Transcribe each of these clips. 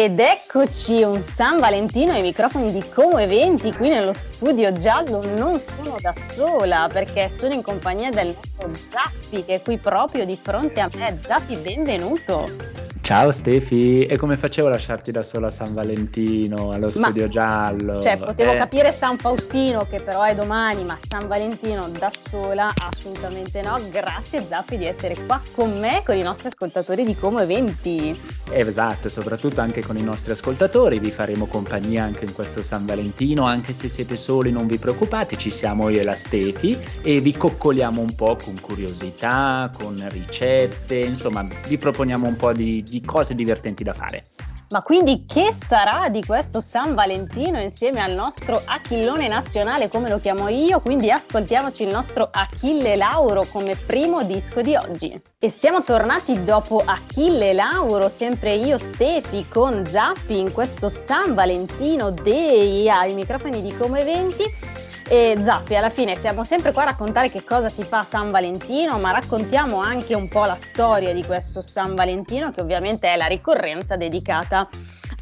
Ed eccoci un San Valentino ai microfoni di Como Eventi qui nello studio giallo. Non sono da sola perché sono in compagnia del nostro Zappi che è qui proprio di fronte a me. Zappi, benvenuto. Ciao Stefi, e come facevo a lasciarti da sola a San Valentino, allo studio ma, giallo? Cioè, potevo eh. capire San Faustino, che però è domani, ma San Valentino da sola assolutamente no. Grazie Zappi di essere qua con me, con i nostri ascoltatori di Como Eventi. Esatto, soprattutto anche con i nostri ascoltatori, vi faremo compagnia anche in questo San Valentino, anche se siete soli non vi preoccupate, ci siamo io e la Stefi e vi coccoliamo un po' con curiosità, con ricette, insomma vi proponiamo un po' di, di di cose divertenti da fare. Ma quindi che sarà di questo San Valentino insieme al nostro Achillone nazionale, come lo chiamo io? Quindi ascoltiamoci il nostro Achille Lauro come primo disco di oggi. E siamo tornati dopo Achille Lauro, sempre io Stefi con Zappi in questo San Valentino Day ai microfoni di Come Eventi e Zappi, alla fine siamo sempre qua a raccontare che cosa si fa a San Valentino, ma raccontiamo anche un po' la storia di questo San Valentino, che ovviamente è la ricorrenza dedicata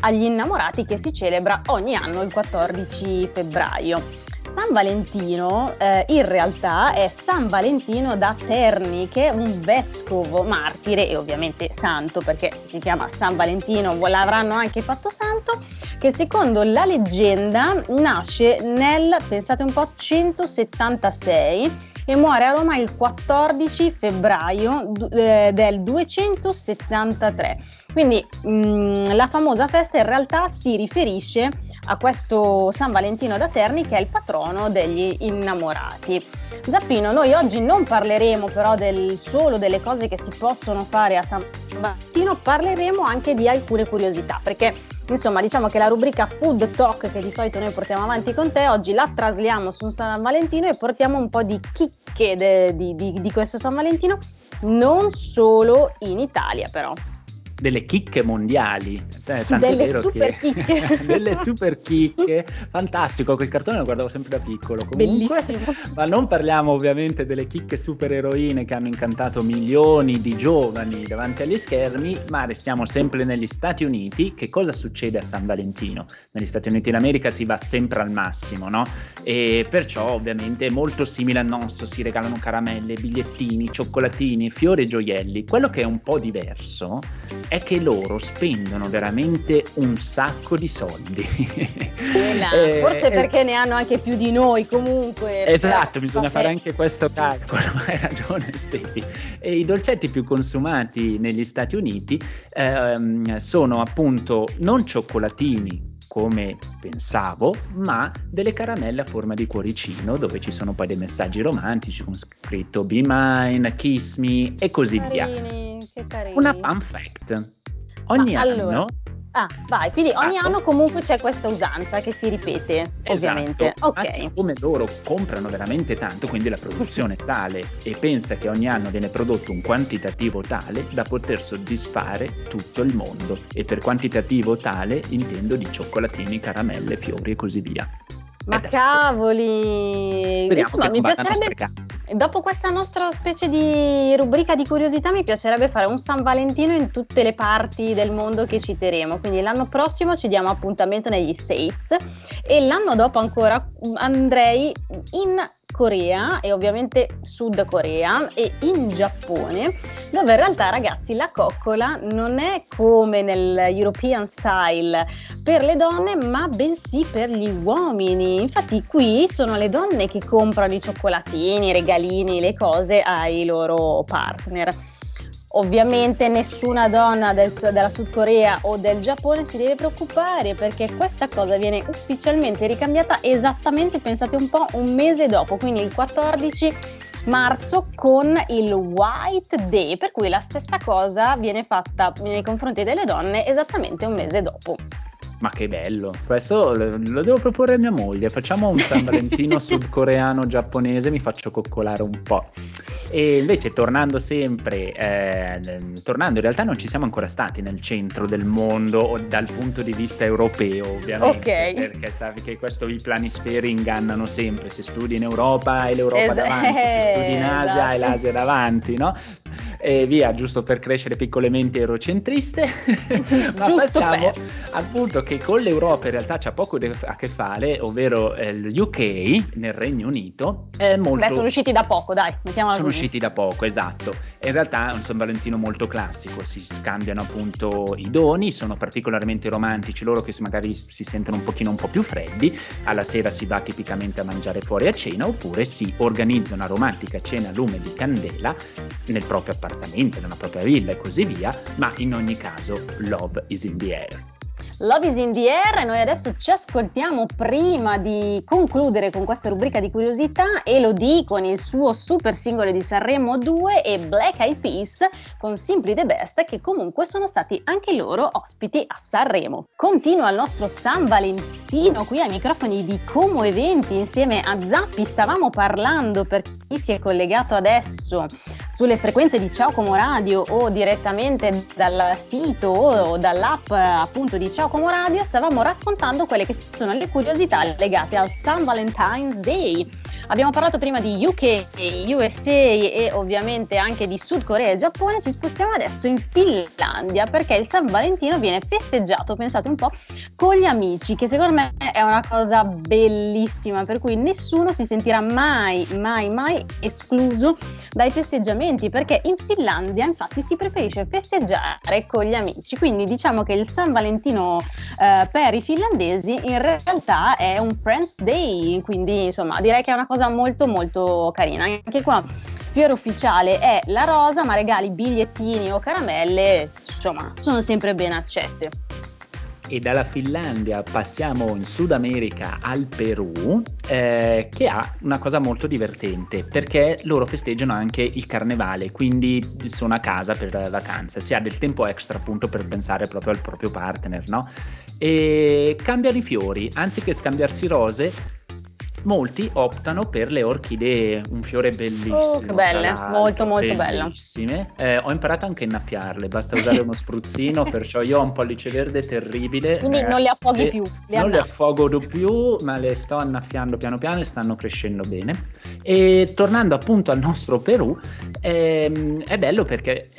agli innamorati che si celebra ogni anno il 14 febbraio. San Valentino eh, in realtà è San Valentino da Terni, che è un vescovo martire e ovviamente santo, perché se si chiama San Valentino l'avranno anche fatto santo, che secondo la leggenda nasce nel, pensate un po', 176 e muore a Roma il 14 febbraio eh, del 273. Quindi mh, mm, la famosa festa in realtà si riferisce a questo San Valentino da Terni che è il patrono degli innamorati. Zappino, noi oggi non parleremo però del, solo delle cose che si possono fare a San Valentino, parleremo anche di alcune curiosità perché Insomma, diciamo che la rubrica Food Talk che di solito noi portiamo avanti con te, oggi la trasliamo su San Valentino e portiamo un po' di chicche de, di, di, di questo San Valentino, non solo in Italia però delle chicche mondiali. Eh, delle super che... chicche. delle super chicche. Fantastico, quel cartone lo guardavo sempre da piccolo. Comunque, Bellissimo. Ma non parliamo ovviamente delle chicche super eroine che hanno incantato milioni di giovani davanti agli schermi, ma restiamo sempre negli Stati Uniti. Che cosa succede a San Valentino? Negli Stati Uniti d'America si va sempre al massimo, no? E perciò ovviamente è molto simile al nostro, si regalano caramelle, bigliettini, cioccolatini, fiori e gioielli. Quello che è un po' diverso è che loro spendono veramente un sacco di soldi. eh, forse perché eh, ne hanno anche più di noi comunque. Esatto, bisogna fare anche questo calcolo, hai ragione Stefi. E I dolcetti più consumati negli Stati Uniti ehm, sono appunto non cioccolatini come pensavo, ma delle caramelle a forma di cuoricino dove ci sono poi dei messaggi romantici con scritto Be Mine, Kiss Me e così carini, via. Una fun fact. Ogni ma anno allora Ah, vai, quindi ogni anno comunque c'è questa usanza che si ripete, esatto. ovviamente. Ok. Ma siccome loro comprano veramente tanto, quindi la produzione sale e pensa che ogni anno viene prodotto un quantitativo tale da poter soddisfare tutto il mondo. E per quantitativo tale intendo di cioccolatini, caramelle, fiori e così via. Ma eh, cavoli! Insomma, mi piacerebbe. Dopo questa nostra specie di rubrica di curiosità, mi piacerebbe fare un San Valentino in tutte le parti del mondo che citeremo. Quindi l'anno prossimo ci diamo appuntamento negli States e l'anno dopo ancora andrei in Corea e ovviamente Sud Corea e in Giappone, dove in realtà ragazzi la coccola non è come nel European style per le donne, ma bensì per gli uomini. Infatti qui sono le donne che comprano i cioccolatini, i regalini, le cose ai loro partner. Ovviamente nessuna donna del, della Sud Corea o del Giappone si deve preoccupare perché questa cosa viene ufficialmente ricambiata esattamente, pensate un po', un mese dopo, quindi il 14 marzo con il White Day, per cui la stessa cosa viene fatta nei confronti delle donne esattamente un mese dopo. Ma che bello, questo lo devo proporre a mia moglie, facciamo un San Valentino sudcoreano-giapponese, mi faccio coccolare un po'. E invece tornando sempre, eh, tornando in realtà non ci siamo ancora stati nel centro del mondo dal punto di vista europeo ovviamente, okay. perché sai che questo i planisferi ingannano sempre, se studi in Europa hai l'Europa es- davanti, se studi in Asia esatto. hai l'Asia davanti, no? E via, giusto per crescere piccolamente eurocentriste, ma giusto passiamo per appunto che con l'Europa in realtà c'ha poco a che fare, ovvero eh, il UK nel Regno Unito è molto... Beh, sono usciti da poco, dai, mettiamola Sono così. Usciti da poco, esatto. In realtà è un San Valentino molto classico, si scambiano appunto i doni, sono particolarmente romantici, loro che magari si sentono un pochino un po' più freddi, alla sera si va tipicamente a mangiare fuori a cena oppure si organizza una romantica cena a lume di candela nel proprio appartamento, nella propria villa e così via, ma in ogni caso love is in the air. Love is in the air noi adesso ci ascoltiamo prima di concludere con questa rubrica di curiosità Elodie con il suo super singolo di Sanremo 2 e Black Eyed Peas con Simply the Best che comunque sono stati anche loro ospiti a Sanremo. Continua il nostro San Valentino qui ai microfoni di Como Eventi insieme a Zappi stavamo parlando per chi si è collegato adesso sulle frequenze di Ciao Como Radio o direttamente dal sito o dall'app appunto di Ciao Como Radio stavamo raccontando quelle che sono le curiosità legate al San Valentine's Day. Abbiamo parlato prima di UK, USA e ovviamente anche di Sud Corea e Giappone, ci spostiamo adesso in Finlandia perché il San Valentino viene festeggiato, pensate un po', con gli amici, che secondo me è una cosa bellissima, per cui nessuno si sentirà mai, mai, mai escluso dai festeggiamenti, perché in Finlandia infatti si preferisce festeggiare con gli amici, quindi diciamo che il San Valentino eh, per i finlandesi in realtà è un Friends Day, quindi insomma direi che è una cosa cosa molto molto carina. Anche qua fiore ufficiale è la rosa, ma regali bigliettini o caramelle, insomma, sono sempre ben accette. E dalla Finlandia passiamo in Sud America al Perù, eh, che ha una cosa molto divertente, perché loro festeggiano anche il carnevale, quindi sono a casa per vacanze, si ha del tempo extra appunto per pensare proprio al proprio partner, no? E cambiano i fiori, anziché scambiarsi rose, molti optano per le orchidee, un fiore bellissimo. Oh, che belle, molto molto bello. Eh, ho imparato anche a innaffiarle, basta usare uno spruzzino, perciò io ho un pollice verde terribile. Quindi eh, non le affoghi più. Le non le affogo più, ma le sto annaffiando piano piano e stanno crescendo bene. E tornando appunto al nostro Perù, ehm, è bello perché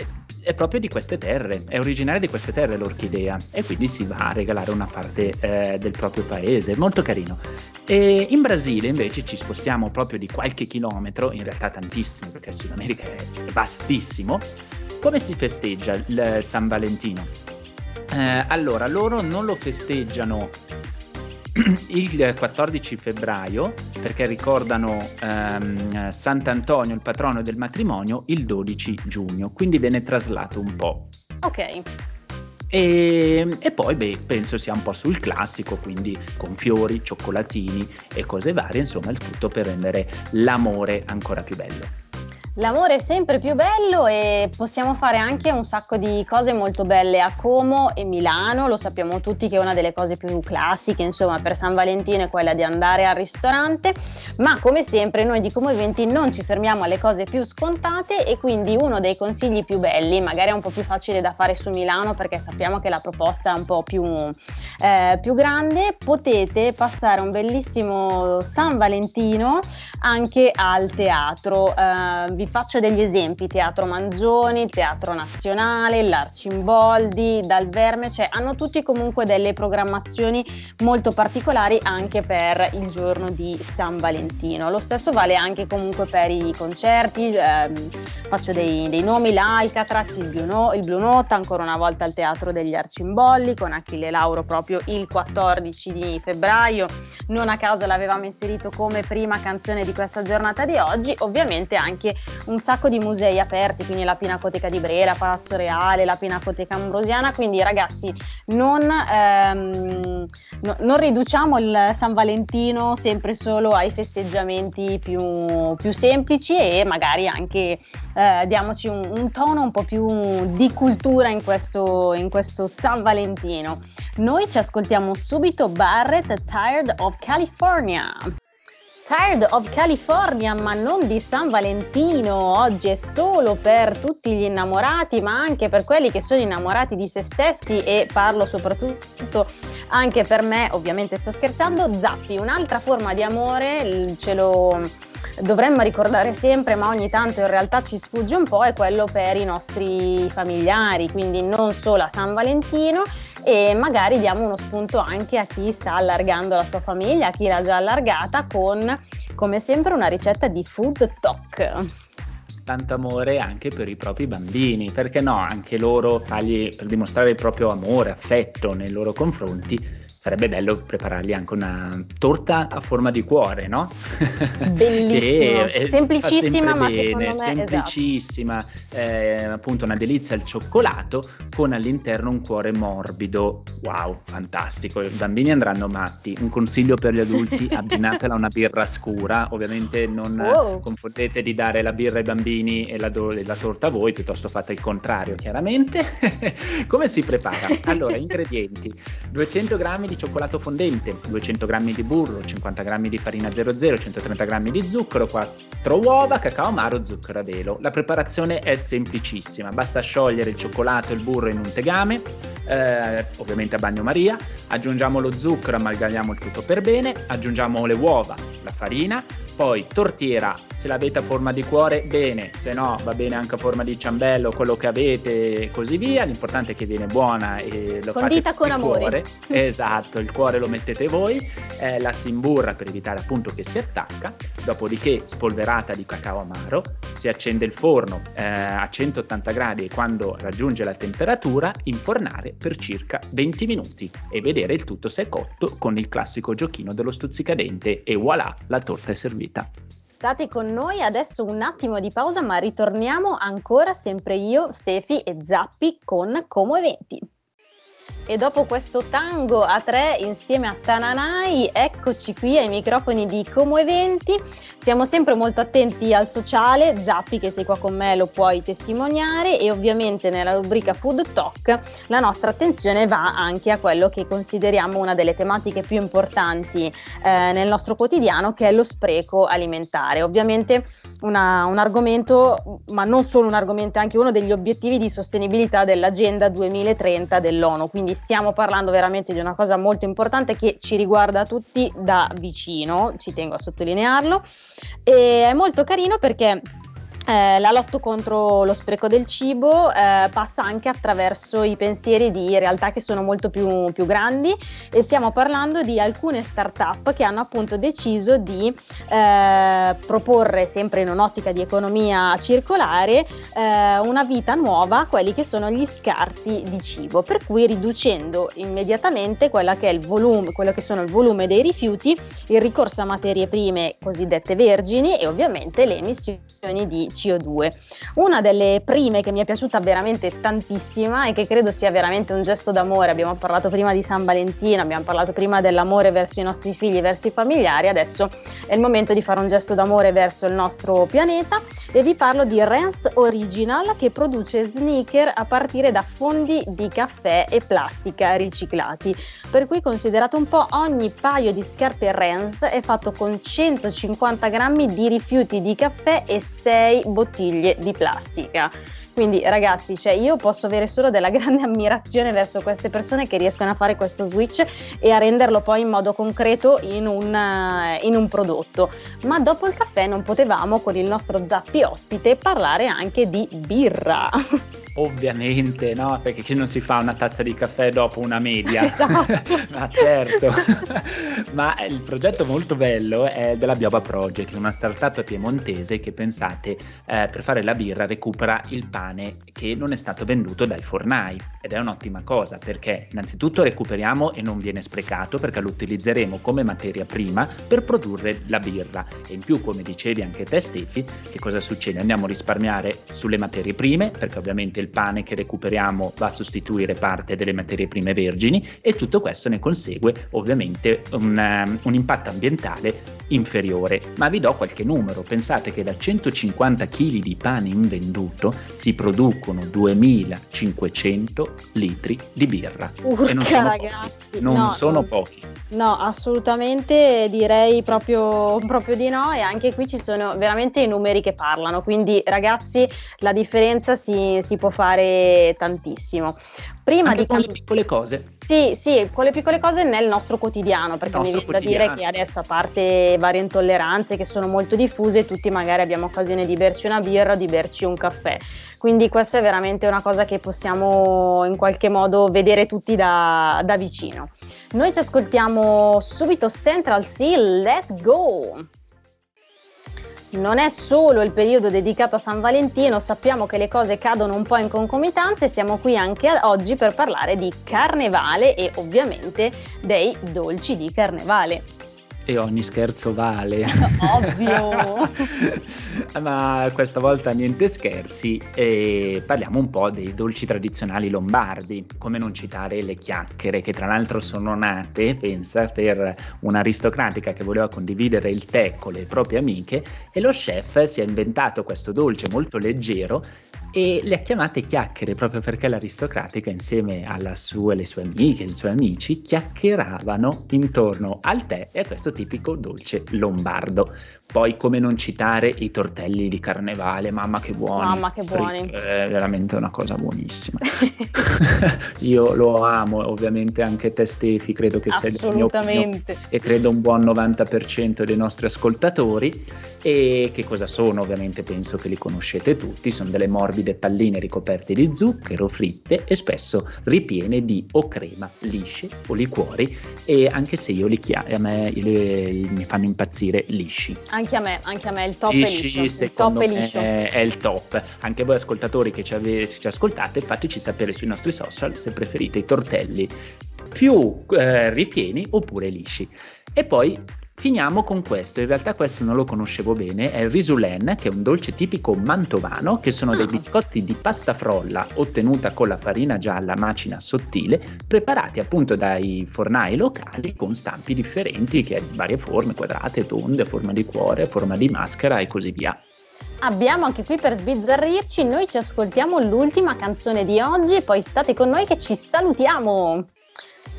è proprio di queste terre, è originaria di queste terre l'orchidea e quindi si va a regalare una parte eh, del proprio paese, molto carino. E in Brasile invece ci spostiamo proprio di qualche chilometro, in realtà tantissimo perché il Sud America è vastissimo. Come si festeggia il San Valentino? Eh, allora, loro non lo festeggiano il 14 febbraio, perché ricordano ehm, Sant'Antonio, il patrono del matrimonio, il 12 giugno, quindi viene traslato un po'. Ok. E, e, poi beh, penso sia un po' sul classico, quindi con fiori, cioccolatini e cose varie, insomma il tutto per rendere l'amore ancora più bello. L'amore è sempre più bello e possiamo fare anche un sacco di cose molto belle a Como e Milano, lo sappiamo tutti che è una delle cose più classiche, insomma, per San Valentino è quella di andare al ristorante, ma come sempre noi di Como Eventi non ci fermiamo alle cose più scontate e quindi uno dei consigli più belli, magari è un po' più facile da fare su Milano perché sappiamo che la proposta è un po' più, eh, più grande, potete passare un bellissimo San Valentino anche al teatro. Eh, faccio degli esempi, Teatro Mangioni, il Teatro Nazionale, l'Arcimboldi, Dal Verme, cioè hanno tutti comunque delle programmazioni molto particolari anche per il giorno di San Valentino. Lo stesso vale anche comunque per i concerti, ehm, faccio dei, dei, nomi, l'Alcatraz, il Blue, no- il Blue Note, ancora una volta al Teatro degli Arcimbolli con Achille Lauro proprio il 14 di febbraio, non a caso l'avevamo inserito come prima canzone di questa giornata di oggi, ovviamente anche un sacco di musei aperti, quindi la Pinacoteca di Brera, Palazzo Reale, la Pinacoteca Ambrosiana, quindi ragazzi non, ehm, no, non riduciamo il San Valentino sempre solo ai festeggiamenti più, più semplici e magari anche eh, diamoci un, un, tono un po' più di cultura in questo, in questo San Valentino. Noi ci ascoltiamo subito Barrett Tired of California. Tired of California, ma non di San Valentino. Oggi è solo per tutti gli innamorati, ma anche per quelli che sono innamorati di se stessi e parlo soprattutto anche per me, ovviamente sto scherzando. Zappi, un'altra forma di amore, ce lo dovremmo ricordare sempre, ma ogni tanto in realtà ci sfugge un po', è quello per i nostri familiari, quindi non solo a San Valentino e magari diamo uno spunto anche a chi sta allargando la sua famiglia, a chi l'ha già allargata con come sempre una ricetta di food talk. Tanto amore anche per i propri bambini, perché no, anche loro fargli per dimostrare il proprio amore, affetto nei loro confronti, sarebbe bello preparargli anche una torta a forma di cuore, no? Bellissimo, semplicissima ma bene, secondo me esatto. semplicissima, esatto. eh, appunto una delizia al cioccolato con all'interno un cuore morbido. Wow, fantastico, i bambini andranno matti. Un consiglio per gli adulti, abbinatela a una birra scura, ovviamente non wow. confondete di dare la birra ai bambini e la, do- la torta a voi, piuttosto fate il contrario, chiaramente. Come si prepara? Allora, ingredienti: 200 g di cioccolato fondente, 200 g di burro, 50 g di farina 00, 130 g di zucchero, 4 uova, cacao amaro, zucchero a velo. La preparazione è semplicissima, basta sciogliere il cioccolato e il burro in un tegame, eh, ovviamente a bagnomaria, aggiungiamo lo zucchero, amalgamiamo il tutto per bene, aggiungiamo le uova, la farina, poi tortiera, se l'avete a forma di cuore, bene, se no va bene anche a forma di ciambello, quello che avete e così via. L'importante è che viene buona e lo Condita fate con amore. Cuore. esatto, il cuore lo mettete voi, eh, la si imburra per evitare appunto che si attacca, dopodiché spolverata di cacao amaro, si accende il forno eh, a 180 gradi e quando raggiunge la temperatura infornare per circa 20 minuti e vedere il tutto se è cotto con il classico giochino dello stuzzicadente e voilà, la torta è servita vita. State con noi adesso un attimo di pausa, ma ritorniamo ancora sempre io, Stefi e Zappi con Como Eventi. E dopo questo tango a tre insieme a Tananai, eccoci qui ai microfoni di Como Eventi. Siamo sempre molto attenti al sociale, Zappi che sei qua con me lo puoi testimoniare e ovviamente nella rubrica Food Talk la nostra attenzione va anche a quello che consideriamo una delle tematiche più importanti eh, nel nostro quotidiano che è lo spreco alimentare. Ovviamente una, un argomento, ma non solo un argomento, è anche uno degli obiettivi di sostenibilità dell'Agenda 2030 dell'ONU, quindi stiamo parlando veramente di una cosa molto importante che ci riguarda tutti da vicino, ci tengo a sottolinearlo, e è molto carino perché eh, la lotta contro lo spreco del cibo eh, passa anche attraverso i pensieri di realtà che sono molto più, più, grandi e stiamo parlando di alcune start-up che hanno appunto deciso di eh, proporre sempre in un'ottica di economia circolare eh, una vita nuova a quelli che sono gli scarti di cibo, per cui riducendo immediatamente che volume, quello che sono il volume dei rifiuti, il ricorso a materie prime cosiddette vergini e ovviamente le emissioni di CO2. Una delle prime che mi è piaciuta veramente tantissima e che credo sia veramente un gesto d'amore, abbiamo parlato prima di San Valentino, abbiamo parlato prima dell'amore verso i nostri figli, verso i familiari, adesso è il momento di fare un gesto d'amore verso il nostro pianeta. E vi parlo di Rens Original che produce sneaker a partire da fondi di caffè e plastica riciclati, per cui considerato un po' ogni paio di scarpe Rens è fatto con 150 grammi di rifiuti di caffè e 6 bottiglie di plastica. Quindi ragazzi, cioè io posso avere solo della grande ammirazione verso queste persone che riescono a fare questo switch e a renderlo poi in modo concreto in un, uh, in un prodotto. Ma dopo il caffè non potevamo con il nostro zappi ospite parlare anche di birra. Ovviamente, no? Perché non si fa una tazza di caffè dopo una media. Esatto. Ma certo. Ma il progetto molto bello è della Bioba Project, una startup piemontese che pensate eh, per fare la birra recupera il pane che non è stato venduto dai fornai ed è un'ottima cosa perché innanzitutto recuperiamo e non viene sprecato perché lo utilizzeremo come materia prima per produrre la birra e in più come dicevi anche te Stefi che cosa succede? Andiamo a risparmiare sulle materie prime perché ovviamente il del pane che recuperiamo va a sostituire parte delle materie prime vergini e tutto questo ne consegue ovviamente un, um, un impatto ambientale inferiore. Ma vi do qualche numero, pensate che da 150 kg di pane invenduto si producono 2500 litri di birra. Urca e non sono ragazzi, pochi. non no, sono pochi. No, assolutamente direi proprio, proprio di no e anche qui ci sono veramente i numeri che parlano, quindi ragazzi la differenza si, si può fare tantissimo. Prima Anche di con le piccole cose. Sì, sì, con le piccole cose nel nostro quotidiano, perché mi viene da dire che adesso, a parte varie intolleranze che sono molto diffuse, tutti magari abbiamo occasione di berci una birra o di berci un caffè. Quindi questa è veramente una cosa che possiamo in qualche modo vedere tutti da, da vicino. Noi ci ascoltiamo subito Central Sea, Let Go! Non è solo il periodo dedicato a San Valentino, sappiamo che le cose cadono un po' in concomitanza e siamo qui anche oggi per parlare di carnevale e ovviamente dei dolci di carnevale e ogni scherzo vale. Ovvio! Ma questa volta niente scherzi e parliamo un po' dei dolci tradizionali lombardi, come non citare le chiacchiere che tra l'altro sono nate, pensa, per un'aristocratica che voleva condividere il tè con le proprie amiche e lo chef si è inventato questo dolce molto leggero e le ha chiamate chiacchiere proprio perché l'aristocratica insieme alle sue, sue amiche e i suoi amici chiacchieravano intorno al tè e a questo tipico dolce lombardo. Poi come non citare i tortelli di carnevale, mamma che buoni. Mamma che buoni. Fritto, è veramente una cosa buonissima. Io lo amo, ovviamente anche te Stefi, credo che sei del mio opinione, e credo un buon 90% dei nostri ascoltatori. E che cosa sono? Ovviamente penso che li conoscete tutti, sono delle morbide palline ricoperte di zucchero, fritte e spesso ripiene di o crema, lisce o liquori e anche se io li chiamo, a me li, mi fanno impazzire lisci. Anche a me, anche a me il top lisci, è liscio. Il top è liscio. È, è, il top. Anche voi ascoltatori che ci, ave, ci ascoltate, fateci sapere sui nostri social se preferite i tortelli più eh, ripieni oppure lisci. E poi Finiamo con questo, in realtà questo non lo conoscevo bene, è il risulen, che è un dolce tipico mantovano, che sono dei ah. biscotti di pasta frolla ottenuta con la farina gialla macina sottile, preparati appunto dai fornai locali con stampi differenti, che hanno varie forme, quadrate, tonde, forma di cuore, forma di maschera e così via. Abbiamo anche qui per sbizzarrirci, noi ci ascoltiamo l'ultima canzone di oggi e poi state con noi che ci salutiamo.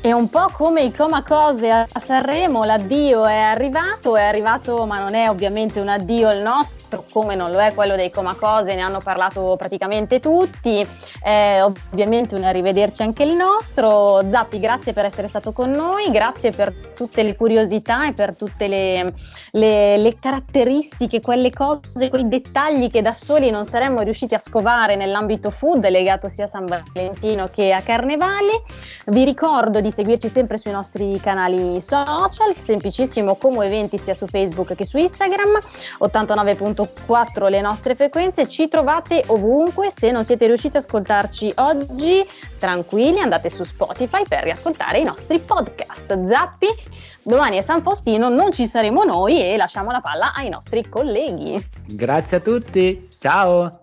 È un po' come i coma cose a Sanremo, l'addio è arrivato, è arrivato ma non è ovviamente un addio il nostro, come non lo è quello dei coma cose, ne hanno parlato praticamente tutti, è ovviamente un arrivederci anche il nostro. Zappi, grazie per essere stato con noi, grazie per tutte le curiosità e per tutte le, le, le caratteristiche, quelle cose, quei dettagli che da soli non saremmo riusciti a scovare nell'ambito food legato sia a San Valentino che a Carnevale. Vi ricordo di di seguirci sempre sui nostri canali social, semplicissimo come eventi sia su Facebook che su Instagram, 89.4 le nostre frequenze, ci trovate ovunque, se non siete riusciti ad ascoltarci oggi, tranquilli, andate su Spotify per riascoltare i nostri podcast. Zappi, domani è San Faustino, non ci saremo noi e lasciamo la palla ai nostri colleghi. Grazie a tutti, ciao!